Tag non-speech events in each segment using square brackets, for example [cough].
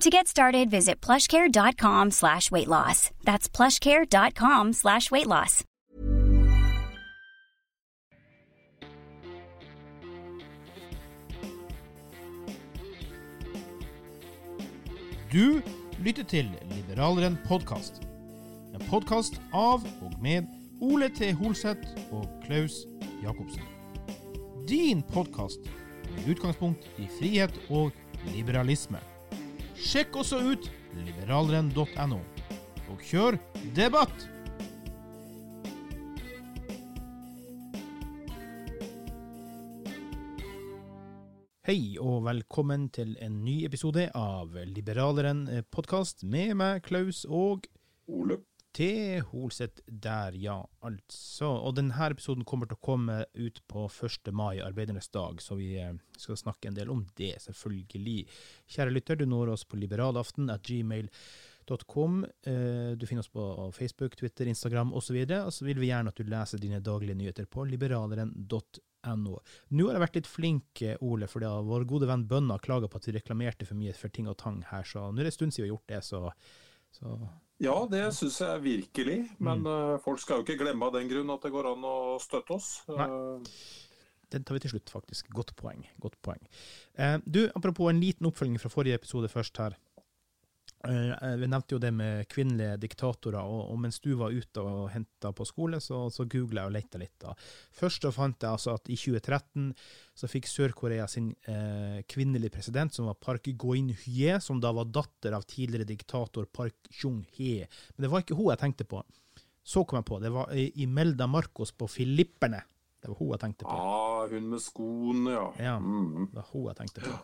To get started, visit plushcare.com slash weight loss. That's plushcare.com slash weight loss. Du lytter til Liberaleren podkast. En podkast av og med Ole T. Holseth og Klaus Jacobsen. Din podkast med utgangspunkt i frihet og liberalisme. Sjekk også ut liberalrenn.no. og kjør debatt! Hei og velkommen til en ny episode av Liberaleren podkast med meg, Klaus og Ole. T. Holset der, ja, altså. Og denne episoden kommer til å komme ut på 1. mai, arbeidernes dag, så vi eh, skal snakke en del om det, selvfølgelig. Kjære lytter, du når oss på liberalaften at gmail.com. Eh, Du finner oss på Facebook, Twitter, Instagram osv. Og så vil vi gjerne at du leser dine daglige nyheter på liberaleren.no. Nå har jeg vært litt flink, eh, Ole, fordi vår gode venn Bønna klaga på at vi reklamerte for mye for ting og tang her, så nå er det en stund siden vi har gjort det, så, så Ja, det syns jeg virkelig. Men mm. folk skal jo ikke glemme av den grunn at det går an å støtte oss. Nei. Uh, Den tar vi til slutt, faktisk. Godt poeng. Godt poeng. Eh, du, apropos en liten oppfølging fra forrige episode først her. Eh, vi nevnte jo det med kvinnelige diktatorer, og, og mens du var ute og henta på skole, så, så googla jeg og leita litt. da. Først da fant jeg altså at i 2013 så fikk Sør-Korea sin eh, kvinnelige president, som var Park Goin-hye, som da var datter av tidligere diktator Park Chung-hye. Men det var ikke hun jeg tenkte på. Så kom jeg på, det var eh, Imelda Marcos på Filipperne. Det var hun jeg tenkte på. ah, hun med skoene, ja. Ja, Mm. det var hun jeg tenkte på.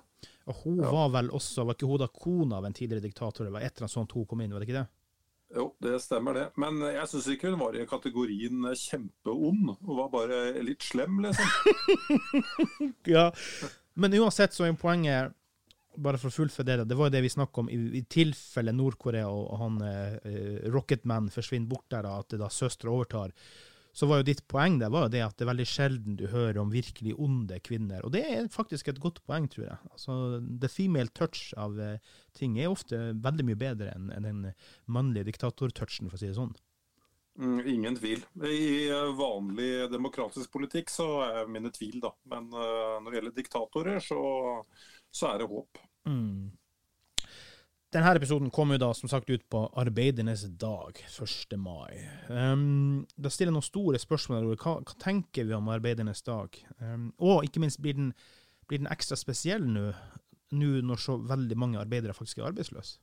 Og hun var vel også, var ikke hun da kona av en tidligere diktator? Det var et eller annet sånt hun kom inn, var det ikke det? Jo, det stemmer det. Men jeg syns ikke hun var i kategorien kjempeond. Hun var bare litt slem, liksom. [laughs] Ja, men uansett så er poenget, bare for å fullføre det, det var jo det vi snakket om, i, i tilfelle Nord-Korea og, og han eh, Rocketman forsvinner bort der, da, at det da søstre overtar, så var jo ditt poeng der var jo det at det er veldig sjelden du hører om virkelig onde kvinner. Og det er faktisk et godt poeng, tror jeg. Altså, the female touch av eh, ting er ofte veldig mye bedre enn den mannlige diktatortouchen, for å si det sånn. Mm, ingen tvil. I eh, vanlig demokratisk politikk så er mine tvil, da. Men eh, når det gjelder diktatorer, så, så er det håp. Mm. Denne episoden kom jo da som sagt ut på arbeidernes dag, 1. mai. Um, da stiller jeg noen store spørsmål. Hva, hva tenker vi om arbeidernes dag? Um, og ikke minst, blir den, blir den ekstra spesiell nå, nå når så veldig mange arbeidere faktisk er arbeidsløse?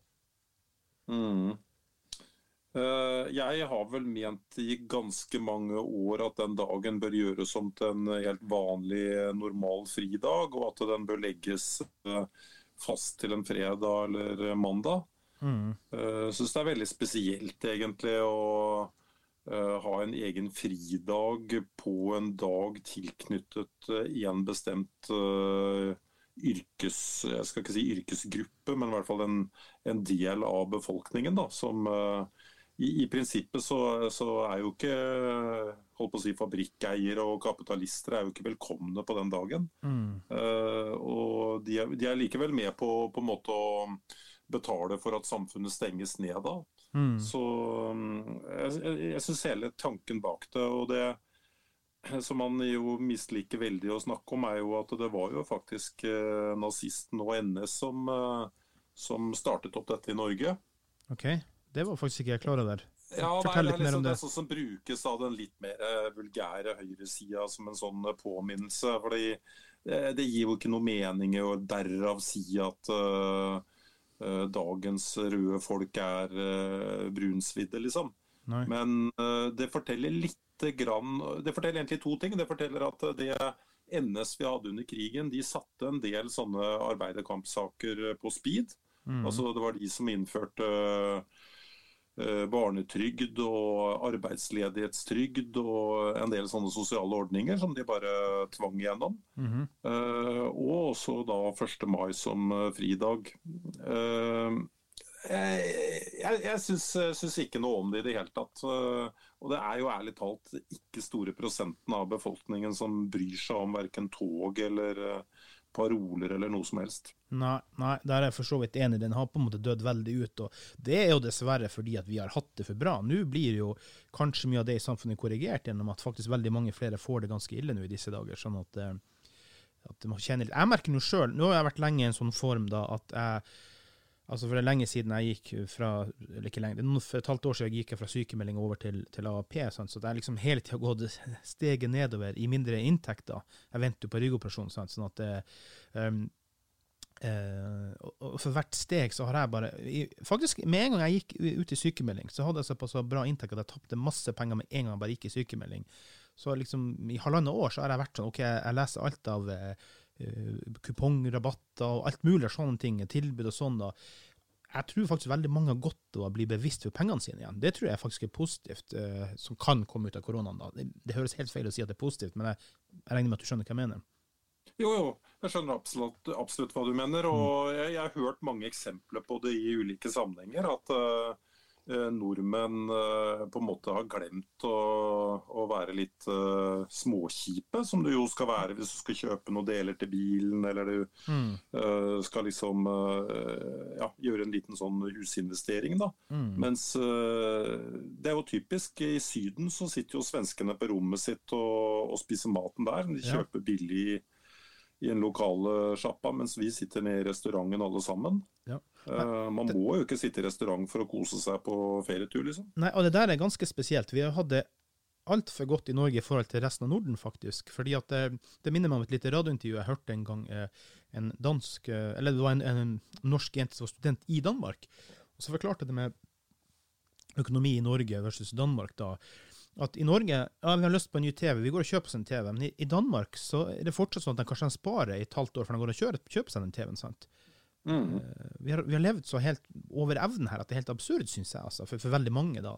Mm. Uh, Jeg har vel ment i ganske mange år at den dagen bør gjøres om til en helt vanlig, normal fridag, og at den bør legges eh, fast til en fredag eller mandag. Mm. Jeg syns det er veldig spesielt egentlig å uh, ha en egen fridag på en dag tilknyttet i en bestemt uh, yrkes... Jeg skal ikke si yrkesgruppe, men i hvert fall en, en del av befolkningen da, som eh, i, i, prinsippet så, så, er jo ikke holdt på å si, fabrikkeiere og kapitalister er jo ikke velkomne på den dagen. Mm. Uh, og de er, de er, likevel med på, på en måte å betale for at samfunnet stenges ned da. Mm. Så mm, jeg, jeg, jeg syns hele tanken bak det, og det som man jo misliker veldig å snakke om, er jo at det var jo faktisk uh, nazisten og NS som, uh, som startet opp dette i Norge. Ok, Det var faktisk ikke jeg klar over. Ja, Fortell litt mer liksom, om det. Det er sånn som brukes av den litt mer eh, vulgære høyresida som en sånn eh, påminnelse. fordi det, det gir jo ikke noe mening å derav si at uh, uh, dagens røde folk er uh, brunsvidde, liksom. Nei. Men det forteller litt grann Det forteller egentlig to ting. Det forteller at det NS vi hadde under krigen, de satte en del sånne arbeiderkampsaker på speed. Mm. Altså Det var de som innførte Eh, barnetrygd og arbeidsledighetstrygd og en del sånne sosiale ordninger som de bare tvang igjennom. Mm -hmm. Og også da 1. mai som fridag. fridag. Jeg, jeg, jeg syns, ikke noe om det i det hele tatt. Og det er jo ærlig talt ikke store prosenten av befolkningen som bryr seg om verken tog eller paroler eller noe som helst. Nei, nei, der er jeg for så vidt enig. Den har på en måte dødd veldig ut. og Det er jo dessverre fordi at vi har hatt det for bra. Nå blir jo kanskje mye av det i samfunnet korrigert gjennom at faktisk veldig mange flere får det ganske ille nå i disse dager. sånn at, eh, at man kjenner litt. Jeg merker nå sjøl, nå har jeg vært lenge i en sånn form da at jeg Altså For det er lenge siden jeg gikk fra eller ikke lenge, For et halvt år siden jeg gikk fra sykemelding over til, til AAP. Sant? Så det er liksom hele tida gått [laughs] steget nedover i mindre inntekter. Jeg venter jo på ryggoperasjon. Sant? sånn at det, um, uh, og for hvert steg så har jeg bare Faktisk, med en gang jeg gikk ut i sykemelding, så hadde jeg såpass bra inntekt at jeg tapte masse penger med en gang jeg bare gikk i sykemelding. Så liksom i halvannet år så har jeg vært sånn OK, jeg leser alt av uh, Eh, kupongrabatter og alt mulig sånne ting, tilbud og sånn. da. Jeg tror faktisk veldig mange har godt av å bli bevisst for pengene sine igjen. Det tror jeg faktisk er positivt, uh, som kan komme ut av koronaen. da. Det, det, høres helt feil å si at det er positivt, men jeg, jeg regner med at du skjønner hva jeg mener. Jo, jo, jeg skjønner absolutt, absolutt hva du mener. Og mm. jeg, jeg, har hørt mange eksempler på det i ulike sammenhenger. At uh, Eh, nordmenn eh, på en måte har glemt å, å være litt uh, småkjipe, som du jo skal være hvis du skal kjøpe noen deler til bilen, eller du mm. uh, skal liksom uh, ja, gjøre en liten sånn husinvestering. da. Mm. Mens det er jo typisk. I Syden så sitter jo svenskene på rommet sitt og, og spiser maten der. De kjøper ja. billig i en lokale sjappa, mens vi sitter nede i restauranten alle sammen. Ja. Uh, man må jo ikke sitte i restaurant for å kose seg på ferietur, liksom. Nei, og det der er ganske spesielt. Vi har hatt det altfor godt i Norge i forhold til resten av Norden, faktisk. Fordi at det, det minner meg om et lite radiointervju jeg hørte en gang. Eh, en dansk, eh, eller det var en, en norsk jente som var student i Danmark. Og så forklarte det med økonomi i Norge versus Danmark. da, at i Norge ja, vi har lyst på en ny TV, vi går og kjøper oss en TV. Men i, i Danmark så er det fortsatt sånn at de kanskje sparer i et halvt år før de går og kjøper, kjøper seg den TV-en. sant? Mm. Eh, vi, har, vi, har, levd så helt over evnen her at det er helt absurd, syns jeg, altså, for, for, veldig mange. da.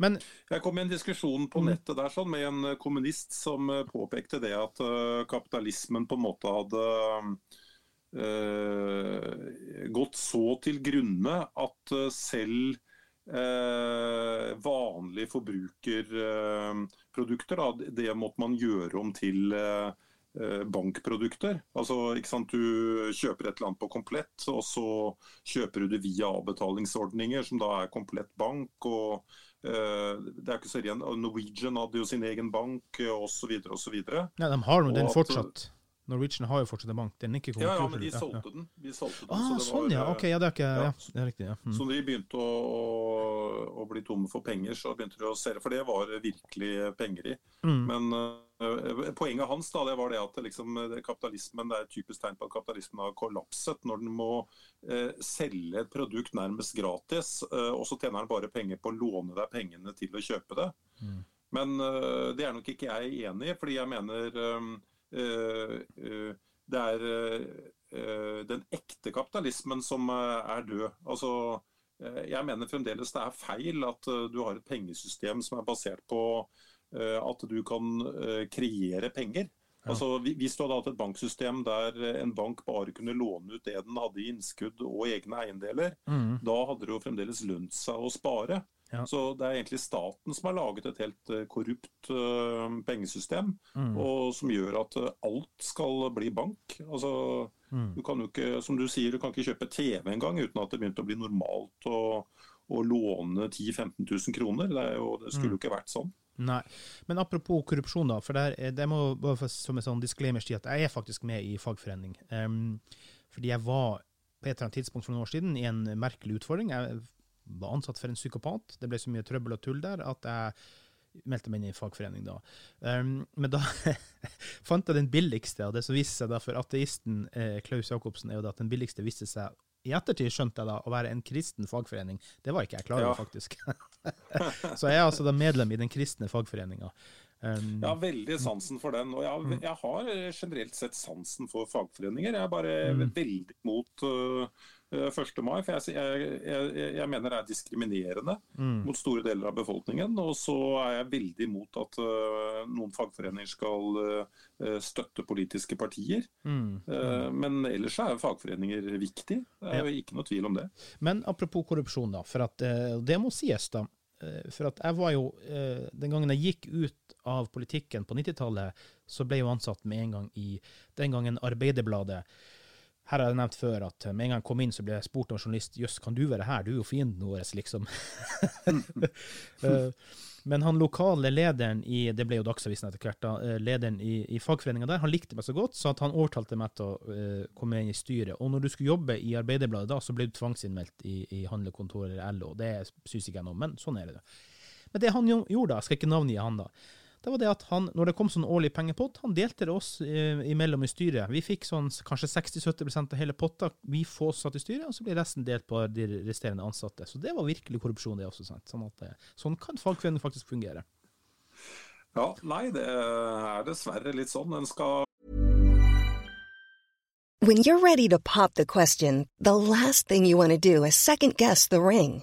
Men, jeg kom i en diskusjon på mm. nettet der sånn, med en eh, kommunist som uh, påpekte det at uh, kapitalismen på en måte hadde uh, gått så til grunne at selv vanlige forbrukerprodukter, det måtte man gjøre om til Eh, bankprodukter. Altså, ikke sant? Du kjøper et eller annet på komplett, og så kjøper du det via avbetalingsordninger, som da er komplett bank. og uh, det er ikke så ren. Norwegian hadde jo sin egen bank, osv. osv. Ja, de har jo den fortsatt. Norwegian har jo fortsatt en bank. Den er ikke ja, ja, men de solgte ja. den. De solgte den ah, så sånn, var, ja. Ok, ja, det er, ikke, ja. det er riktig. Ja. Mm. Så de begynte å, å, å, bli tomme for penger, så begynte de å se det. For det var virkelig penger i. Mm. Men uh, poenget hans da, det var det at liksom, kapitalismen det er et typisk tegn på at kapitalismen har kollapset. Når den må eh, selge et produkt nærmest gratis, eh, og så tjener den bare penger på å låne deg pengene til å kjøpe det. Mm. Men det er nok ikke jeg enig i, fordi jeg mener Eh, eh, det er eh, den ekte kapitalismen som er død. Altså, jeg mener fremdeles det er feil at du har et pengesystem som er basert på at du kan kreere penger. Ja. Altså, hvis du hadde hatt et banksystem der en bank bare kunne låne ut det den hadde i innskudd og egne eiendeler, mm. da hadde det jo fremdeles lønt seg å spare. Ja. Så det er egentlig staten som har laget et helt korrupt uh, pengesystem, mm. og som gjør at alt skal bli bank. Altså, mm. du kan jo ikke, som du sier, du kan ikke kjøpe TV engang uten at det begynte å bli normalt å, å låne 10 000-15 000 kroner. Det, jo, det skulle mm. jo ikke vært sånn. Nei. Men apropos korrupsjon, da. For der, det må bare som en sånn disclaimer si at jeg er faktisk med i fagforening. Um, fordi jeg var på et eller annet tidspunkt for noen år siden i en merkelig utfordring. Jeg var ansatt for en psykopat. Det ble så mye trøbbel og tull der at jeg meldte meg inn i fagforening da. Um, men da [laughs] fant jeg den billigste, og det som viste seg da for ateisten eh, Klaus Jacobsen, er jo at den billigste viste seg i ettertid skjønte jeg da å være en kristen fagforening. Det var ikke jeg klar over, ja. faktisk. [laughs] så jeg er altså da medlem i den kristne fagforeninga. Um, jeg har veldig sansen for den. Og jeg, mm. jeg, har generelt sett sansen for fagforeninger. Jeg er bare mm. veldig mot uh, 1. Eh, mai. For jeg, jeg, jeg, mener det er diskriminerende mm. mot store deler av befolkningen. Og så er jeg veldig imot at uh, noen fagforeninger skal uh, støtte politiske partier. Mm. Uh, men ellers er fagforeninger viktig. Det er jo ikke noe tvil om det. Men apropos korrupsjon, da. For at det må sies, da. For at jeg var jo Den gangen jeg gikk ut av politikken på 90-tallet, så ble jeg jo ansatt med en gang i den gangen Arbeiderbladet. Her har jeg nevnt før at med en gang jeg kom inn, så ble jeg spurt av en journalist jøss, kan du være her, du er jo fienden vår, liksom. [laughs] Eh, men han lokale lederen i det ble jo Dagsavisen etter hvert, da, eh, lederen i, i fagforeninga der, han likte meg så godt, så han overtalte meg til å uh, komme inn i styret. Og når du skulle jobbe i Arbeiderbladet da, så ble du tvangsinnmeldt i, i handlekontoret eller LO. Det syns ikke jeg noe om, men sånn er det. Men det han gjorde da, jeg skal ikke navngi han da, det var det at han, når det kom sånn årlig pengepott, han delte det oss eh, imellom i styret. Vi fikk sånn kanskje 60-70% av hele potta, vi få satt i styret, og så blir resten delt på de resterende ansatte. Så det var virkelig korrupsjon, det også. Sant? Sånn, at, eh, sånn kan fagforening faktisk fungere. Ja, nei, det er dessverre litt sånn. En skal When you're ready to pop the question, the last thing you want to do is second guess the ring.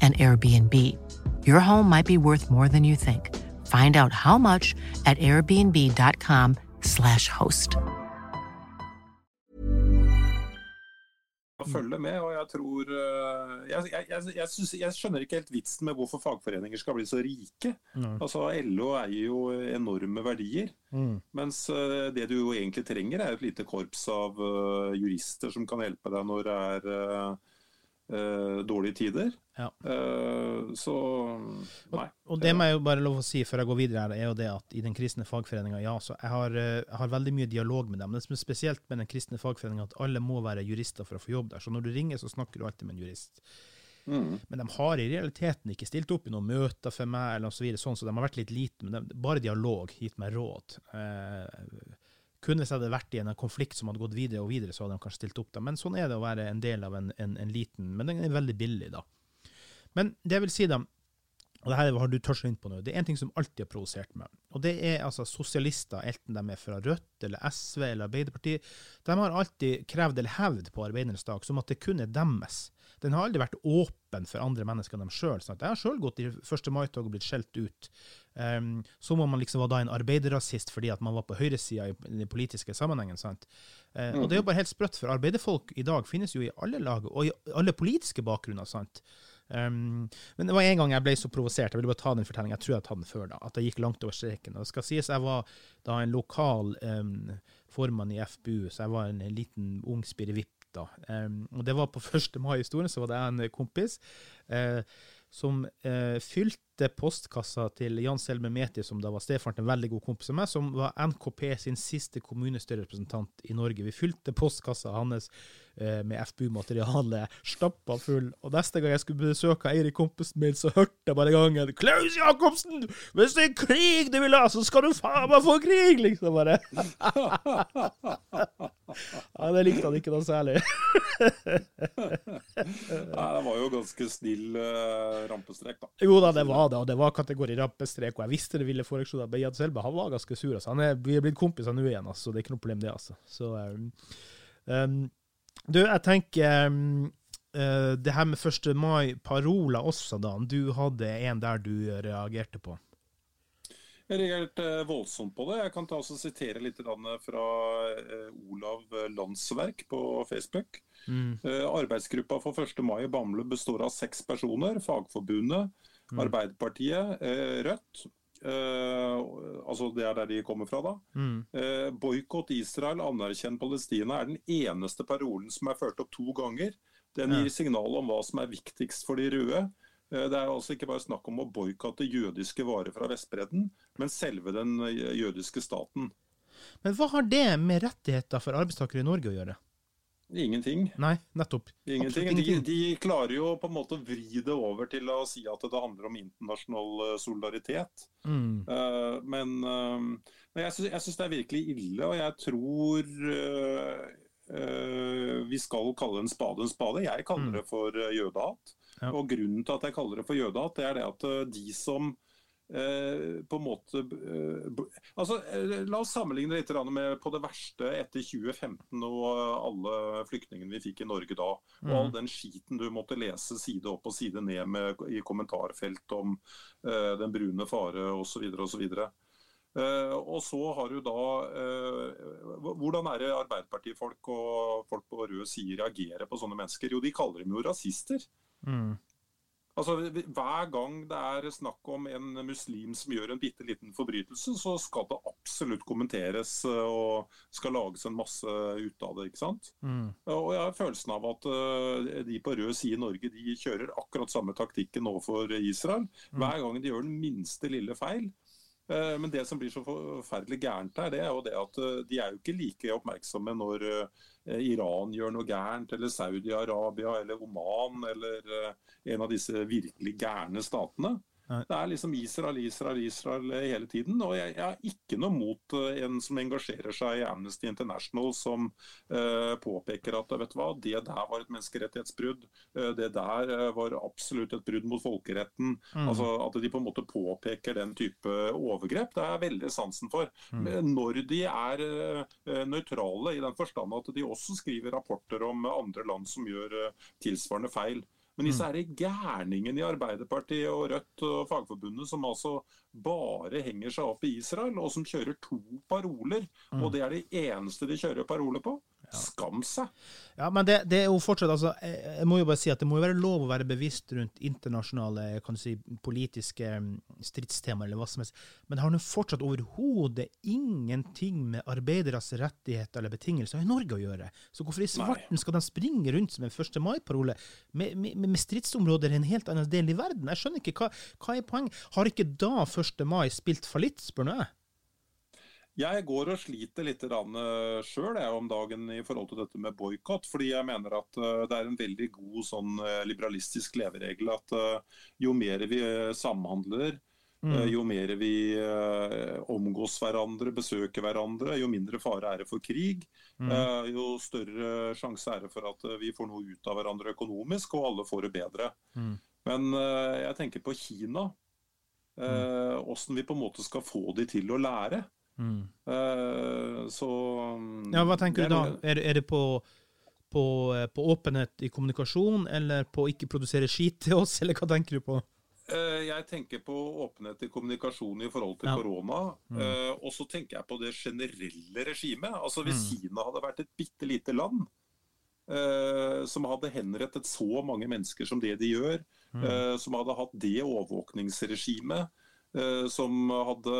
an Airbnb. Your home might be worth more than you think. Find out how much at airbnb.com slash host. følge med, og jeg tror eh, Jeg, jeg, jeg, jeg, synes, jeg skjønner ikke helt vitsen med hvorfor fagforeninger skal bli så rike. Nei. Altså LO eier jo enorme verdier. Mm. Mens eh, det du jo egentlig trenger, er et lite korps av eh, jurister som kan hjelpe deg når det er eh, dårlige tider. Ja. Uh, så nei. Og det må jeg jo bare lov å si før jeg går videre, her, er jo det at i den kristne fagforeninga, ja, så jeg har, eh, jeg har veldig mye dialog med dem. Det som er spesielt med den kristne fagforeninga, at alle må være jurister for å få jobb der. Så når du ringer, så snakker du alltid med en jurist. Mm. Men de har i realiteten ikke stilt opp i noen møter for meg, eller så videre, sånn, så de har vært litt lite, men de, bare dialog, gitt meg råd. Eh, kun hvis jeg hadde vært i en konflikt som hadde gått videre og videre, så hadde de kanskje stilt opp da. Men sånn er det å være en del av en, en, en liten, men den er veldig billig, da. Men det vil si, da, og det her har du toucha inn på nå, det er en ting som alltid har provosert meg. Og det er altså sosialister, enten de er fra Rødt eller SV eller Arbeiderpartiet, de har alltid krevd eller hevd på arbeidernes dag som at det kun er deres. Den har aldri vært åpen for andre mennesker enn dem sjøl. Jeg har sjøl gått i 1. mai-tog og blitt skjelt ut. Um, så må man liksom være da en arbeiderrasist fordi at man var på høyresida i, den politiske sammenhengen. sant? Uh, Og det er jo bare helt sprøtt, for arbeiderfolk i dag finnes jo i alle lag, og i alle politiske bakgrunner. sant? Um, men det var en gang jeg ble så provosert, jeg ville bare ta den fortellingen, jeg tror jeg har tatt den før da, at jeg gikk langt over streken. Og det skal sies jeg var da en lokal um, formann i FBU, så jeg var en, en liten ung spirrevipp da. Um, og det var på [laughs] 1. mai-historien, så var det en kompis uh, som uh, fylte postkassa til Jan Selme Meti, som da var stefaren til en veldig god kompis av meg, som var NKP sin siste kommunestyrerepresentant i Norge. Vi fylte postkassa hans eh, med FBU-materiale, stappa full. Og neste gang jeg skulle besøke Eirik, kompisen min, så hørte jeg bare gangen 'Klaus Jacobsen! Hvis det er krig du vil ha, så skal du faen meg få krig!' liksom bare. [laughs] ja, det likte han ikke noe særlig. Nei, det var jo ganske snill uh, rampestrek, da. Jo da, det var det, og det var kategori rampestrek, og jeg visste det ville foreslå det. Men Selba han var ganske sur. Altså. Han er, vi er blitt kompiser nå igjen, altså. det er ikke noe problem, det. altså. Så, um, um, du, jeg tenker um, uh, det her med 1. mai-paroler også, da. Du hadde en der du reagerte på. Jeg reagerte voldsomt på det. Jeg kan ta og sitere litt fra eh, Olav Landsverk på Facebook. Mm. Eh, arbeidsgruppa for 1. mai i Bamble består av seks personer. Fagforbundet, Mm. Arbeiderpartiet, eh, Rødt. Eh, altså Det er der de kommer fra, da. Mm. Eh, Boikott Israel, anerkjenn Palestina er den eneste parolen som er ført opp to ganger. Den gir signal om hva som er viktigst for de røde. Det er altså ikke bare snakk om å boikotte jødiske varer fra Vestbredden, men selve den jødiske staten. Men hva har det med rettigheter for arbeidstakere i Norge å gjøre? Ingenting. Nei, nettopp. Ingenting. De, de klarer jo på en måte å vri det over til å si at det handler om internasjonal eh, solidaritet. Mm. Eh, men eh, men jeg syns, det er virkelig ille, og jeg tror vi skal kalle en spade en spade. Jeg kaller Mm. det for eh, jødehat. Ja. Og grunnen til at jeg kaller det for jødehat, det er det at de som på en måte eh, altså, eh, La oss sammenligne litt med på det verste etter 2015 og alle flyktningene vi fikk i Norge da. Og all den skiten du måtte lese side opp og side ned med i kommentarfelt om eh, den brune fare osv. osv. Uh, og så har du da eh, Hvordan er det Arbeiderpartifolk og folk på rød side reagerer på sånne mennesker? Jo, de kaller dem jo rasister. Mm. Altså, Hver gang det er snakk om en muslim som gjør en bitte liten forbrytelse, så skal det absolutt kommenteres eh, og skal lages en masse ut av det. ikke sant? Mm. Og jeg har følelsen av at eh, de på rød side i Norge de kjører akkurat samme taktikken overfor Israel. Hver gang de gjør den minste lille feil. Eh, Men det som blir så forferdelig gærent her, det er jo det at eh, de er jo ikke like oppmerksomme når eh, Iran gjør noe gærent, eller Saudi-Arabia eller Oman eller en av disse virkelig gærne statene. Det er liksom Israel, Israel, Israel eh, hele tiden. Og jeg, jeg har ikke noe mot eh, en som engasjerer seg i Amnesty International, som eh, påpeker at vet du hva, det der var et menneskerettighetsbrudd. Det der var absolutt et brudd mot folkeretten. Mm. Altså At de på en måte påpeker den type overgrep, det er veldig sansen for. Men når de er nøytrale i den forstand at de også skriver rapporter om andre land som gjør tilsvarende feil. Men disse er gærningene i Arbeiderpartiet og Rødt og Fagforbundet som altså bare henger seg opp i Israel, og som kjører to paroler. Og det er det eneste de kjører paroler på. Skam seg. Ja, men det, det, er jo fortsatt altså, jeg, jeg, må jo bare si at det må jo være lov å være bevisst rundt internasjonale kan du si, politiske mm, stridstemaer, eller hva som helst. Men det har nå fortsatt overhodet ingenting med arbeideres rettigheter eller betingelser i Norge å gjøre. Så hvorfor i svarten skal de springe rundt som en 1. mai-parole med, med, med, stridsområder i en helt annen del i verden? Jeg skjønner ikke. Hva, hva er poenget? Har ikke da 1. mai spilt fallitt, spør nå jeg? Jeg går og sliter litt eh, sjøl om dagen i forhold til dette med boikott. Fordi jeg mener at eh, det er en veldig god sånn eh, liberalistisk leveregel at jo mer vi samhandler, mm. jo mer vi omgås hverandre, besøker hverandre, jo mindre fare er det for krig. Mm. Jo større sjanse er det for at vi får noe ut av hverandre økonomisk, og alle får det bedre. Mm. Men jeg tenker på Kina. Åssen vi på en måte skal få de til å lære. Mm. Uh, så Ja, Hva tenker du da? Er, er det på, på, eh, på, åpenhet i kommunikasjon, eller på å ikke produsere skit til oss, [laughs] eller hva tenker du på? Uh, jeg tenker på åpenhet i kommunikasjon i forhold til ja. korona. Mm. Uh, og så tenker jeg på det generelle regimet. Altså Hvis mm. Kina hadde vært et bitte lite land som hadde henrettet så mange mennesker som det de gjør, mm. som hadde hatt det overvåkningsregimet Eh, som hadde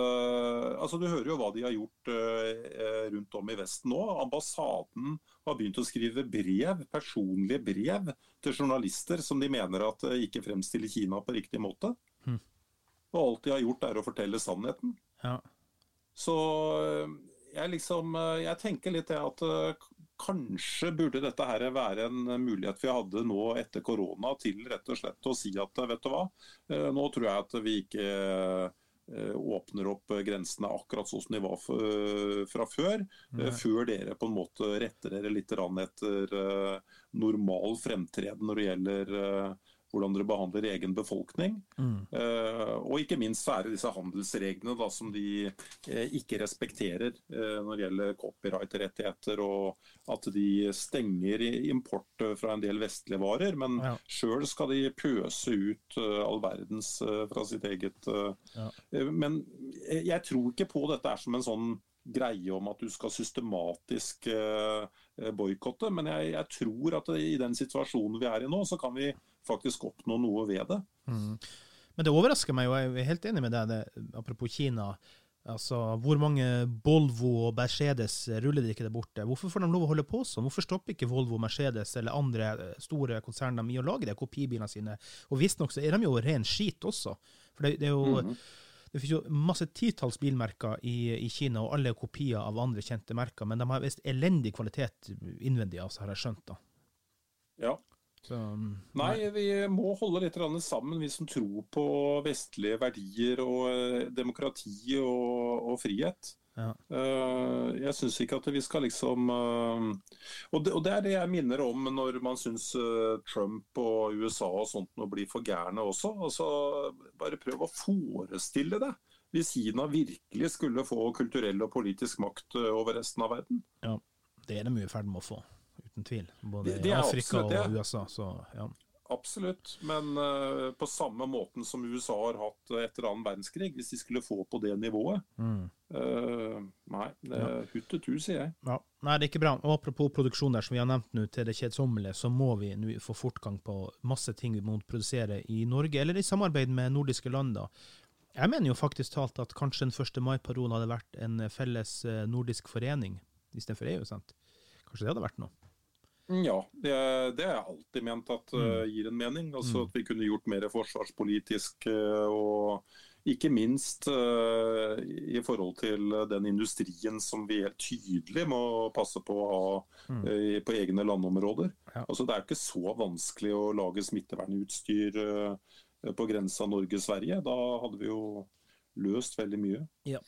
Altså, Du hører jo hva de har gjort eh, rundt om i Vesten nå. Ambassaden har begynt å skrive brev, personlige brev til journalister som de mener at eh, ikke fremstiller Kina på riktig måte. Hm. Og alt de har gjort, er å fortelle sannheten. Ja. Så jeg liksom Jeg tenker litt det at kanskje burde dette her være en mulighet vi hadde nå etter korona til rett og slett å si at vet du hva, eh, nå tror jeg at vi ikke eh, åpner opp grensene akkurat sånn som de var fra før. Nei. Før dere på en måte retter dere litt etter normal fremtreden når det gjelder hvordan dere behandler egen befolkning. Mm. Uh, og ikke minst så er det disse handelsreglene da, som de uh, ikke respekterer uh, når det gjelder copyright-rettigheter, og at de stenger import fra en del vestlige varer. Men ja. sjøl skal de pøse ut all verdens fra sitt eget ja. Men jeg tror ikke på dette er som en sånn greie om at du skal systematisk boikotte, men jeg, jeg, tror at i den situasjonen vi er i nå, så kan vi faktisk oppnå noe ved det. Mm. Men det overrasker meg, og jeg er helt enig med deg, det, apropos Kina. Altså, Hvor mange Volvo og Mercedes ruller de ikke der borte? Hvorfor får de lov å holde på sånn? Hvorfor stopper ikke Volvo, Mercedes eller andre store konserner i å lage de kopibilene sine? Og Visstnok så er de jo ren skit også. For det, det er jo mm -hmm. Det finnes jo masse titalls bilmerker i, i, Kina, og alle er kopier av andre kjente merker, men de har visst elendig kvalitet innvendig, altså, har jeg skjønt. da. Ja, så, nei. nei, vi må holde litt sammen, vi som tror på vestlige verdier og eh, demokrati og, og frihet. Ja. Uh, jeg syns ikke at vi skal liksom uh, og, det, og, det, er det jeg minner om når man syns uh, Trump og USA og sånt nå blir for gærne også. Altså, bare prøv å forestille deg hvis Kina virkelig skulle få kulturell og politisk makt over resten av verden. Ja, det er de i ferd med å få uten tvil. Både det, det Afrika absolutt, og USA. Så, ja. Absolutt, men uh, på samme måten som USA har hatt etter annen verdenskrig, hvis de skulle få på det nivået mm. uh, Nei, det ja. huttetu, sier jeg. Ja. Nei, det er ikke bra. Og apropos produksjon der, som vi har nevnt nå til det kjedsommelige, så må vi nå få fortgang på masse ting vi må produsere i Norge, eller i samarbeid med nordiske land. da. Jeg mener jo faktisk talt at kanskje den 1. mai-parolen hadde vært en felles eh, nordisk forening istedenfor EU. sant? Kanskje det hadde vært noe? Mm, ja, det, det har jeg alltid ment at uh, gir en mening. Altså mm. At vi kunne gjort mer forsvarspolitisk uh, og ikke minst uh, i forhold til den industrien som vi helt tydelig må passe på å ha uh, på egne landområder. Ja. Altså Det er ikke så vanskelig å lage smittevernutstyr på grensa Norge-Sverige. Da hadde vi jo løst veldig mye. Ja.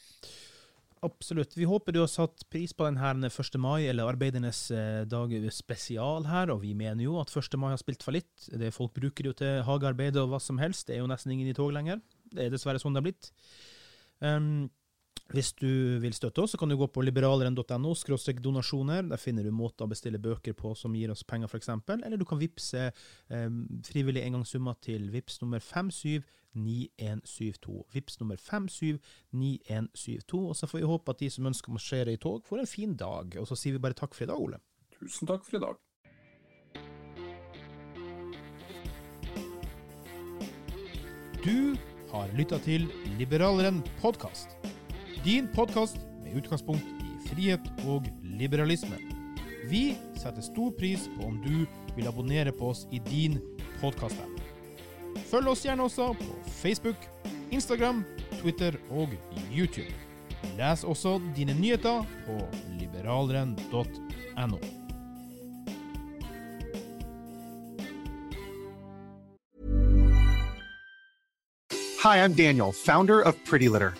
Absolutt. Vi håper du har satt pris på denne 1. mai, eller arbeidernes eh, dag spesial her, og vi mener jo at 1. mai har spilt fallitt. Det Folk bruker jo til hagearbeid og hva som helst. Det er jo nesten ingen i tog lenger. Det er dessverre sånn det har blitt. Um, hvis du vil støtte oss, så kan du gå på liberaleren.no donasjoner. Der finner du måter å bestille bøker på som gir oss penger, f.eks. Eller du kan vippse eh, frivillig engangssumma til VIPS nummer 579172. VIPS nummer 579172. Og så får vi håpe at de som ønsker å marsjere i tog, får en fin dag. Og så sier vi bare takk for i dag, Ole. Tusen takk for i dag. Du har lytta til Liberaleren podkast. Din podkast med utgangspunkt i frihet og liberalisme. Vi setter stor pris på om du vil abonnere på oss i din podkast-app. Følg oss gjerne også på Facebook, Instagram, Twitter og YouTube. Les også dine nyheter på liberaleren.no. Hi, I'm Daniel, founder of Pretty Litter.